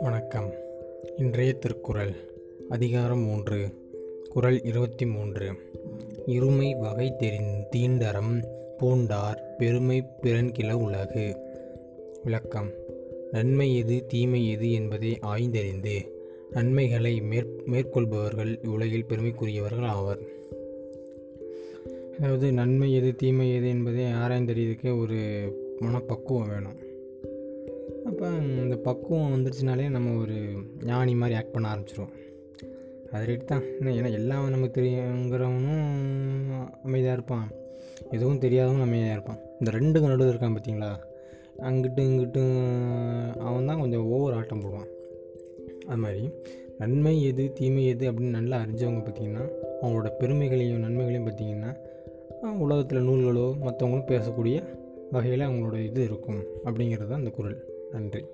வணக்கம். இன்றைய திருக்குறள் அதிகாரம் மூன்று குறள் இருபத்தி மூன்று. இருமை வகை தெரிந் தீண்டரம் பூண்டார் பெருமை பிறன்கில உலகு. விளக்கம். நன்மை எது தீமை எது என்பதை ஆய்ந்தறிந்து நன்மைகளை மேற் மேற்கொள்பவர்கள் இவ்வுலகில் பெருமைக்குரியவர்கள் ஆவர். அதாவது நன்மை எது தீமை எது என்பதை ஆராய்ந்தறியதுக்கு ஒரு மனப்பக்குவம் வேணும். அப்போ இந்த பக்குவம் வந்துருச்சுனாலே நம்ம ஒரு ஞானி மாதிரி ஆக்ட் பண்ண ஆரம்பிச்சிருவோம். அது ரேட்டு தான். என்ன ஏன்னா எல்லாம் நமக்கு தெரியுங்கிறவனும் அமைதியாக இருப்பான். எதுவும் தெரியாதவனும் அமைதியாக இருப்பான். இந்த ரெண்டுக்கு நடுவில் இருக்கான் பார்த்தீங்களா அங்கிட்டு இங்கிட்டு அவன் தான் கொஞ்சம் ஓவர் ஆட்டம் போடுவான். அது மாதிரி நன்மை எது தீமை எது அப்படின்னு நல்லா அறிஞ்சவங்க பார்த்திங்கன்னா அவங்களோட பெருமைகளையும் நன்மைகளையும் பார்த்திங்கன்னா உலகத்தில் நூல்களோ மற்றவங்களும் பேசக்கூடிய வகையில் அவங்களோட இது இருக்கும் அப்படிங்கிறது தான் அந்த குரல். நன்றி.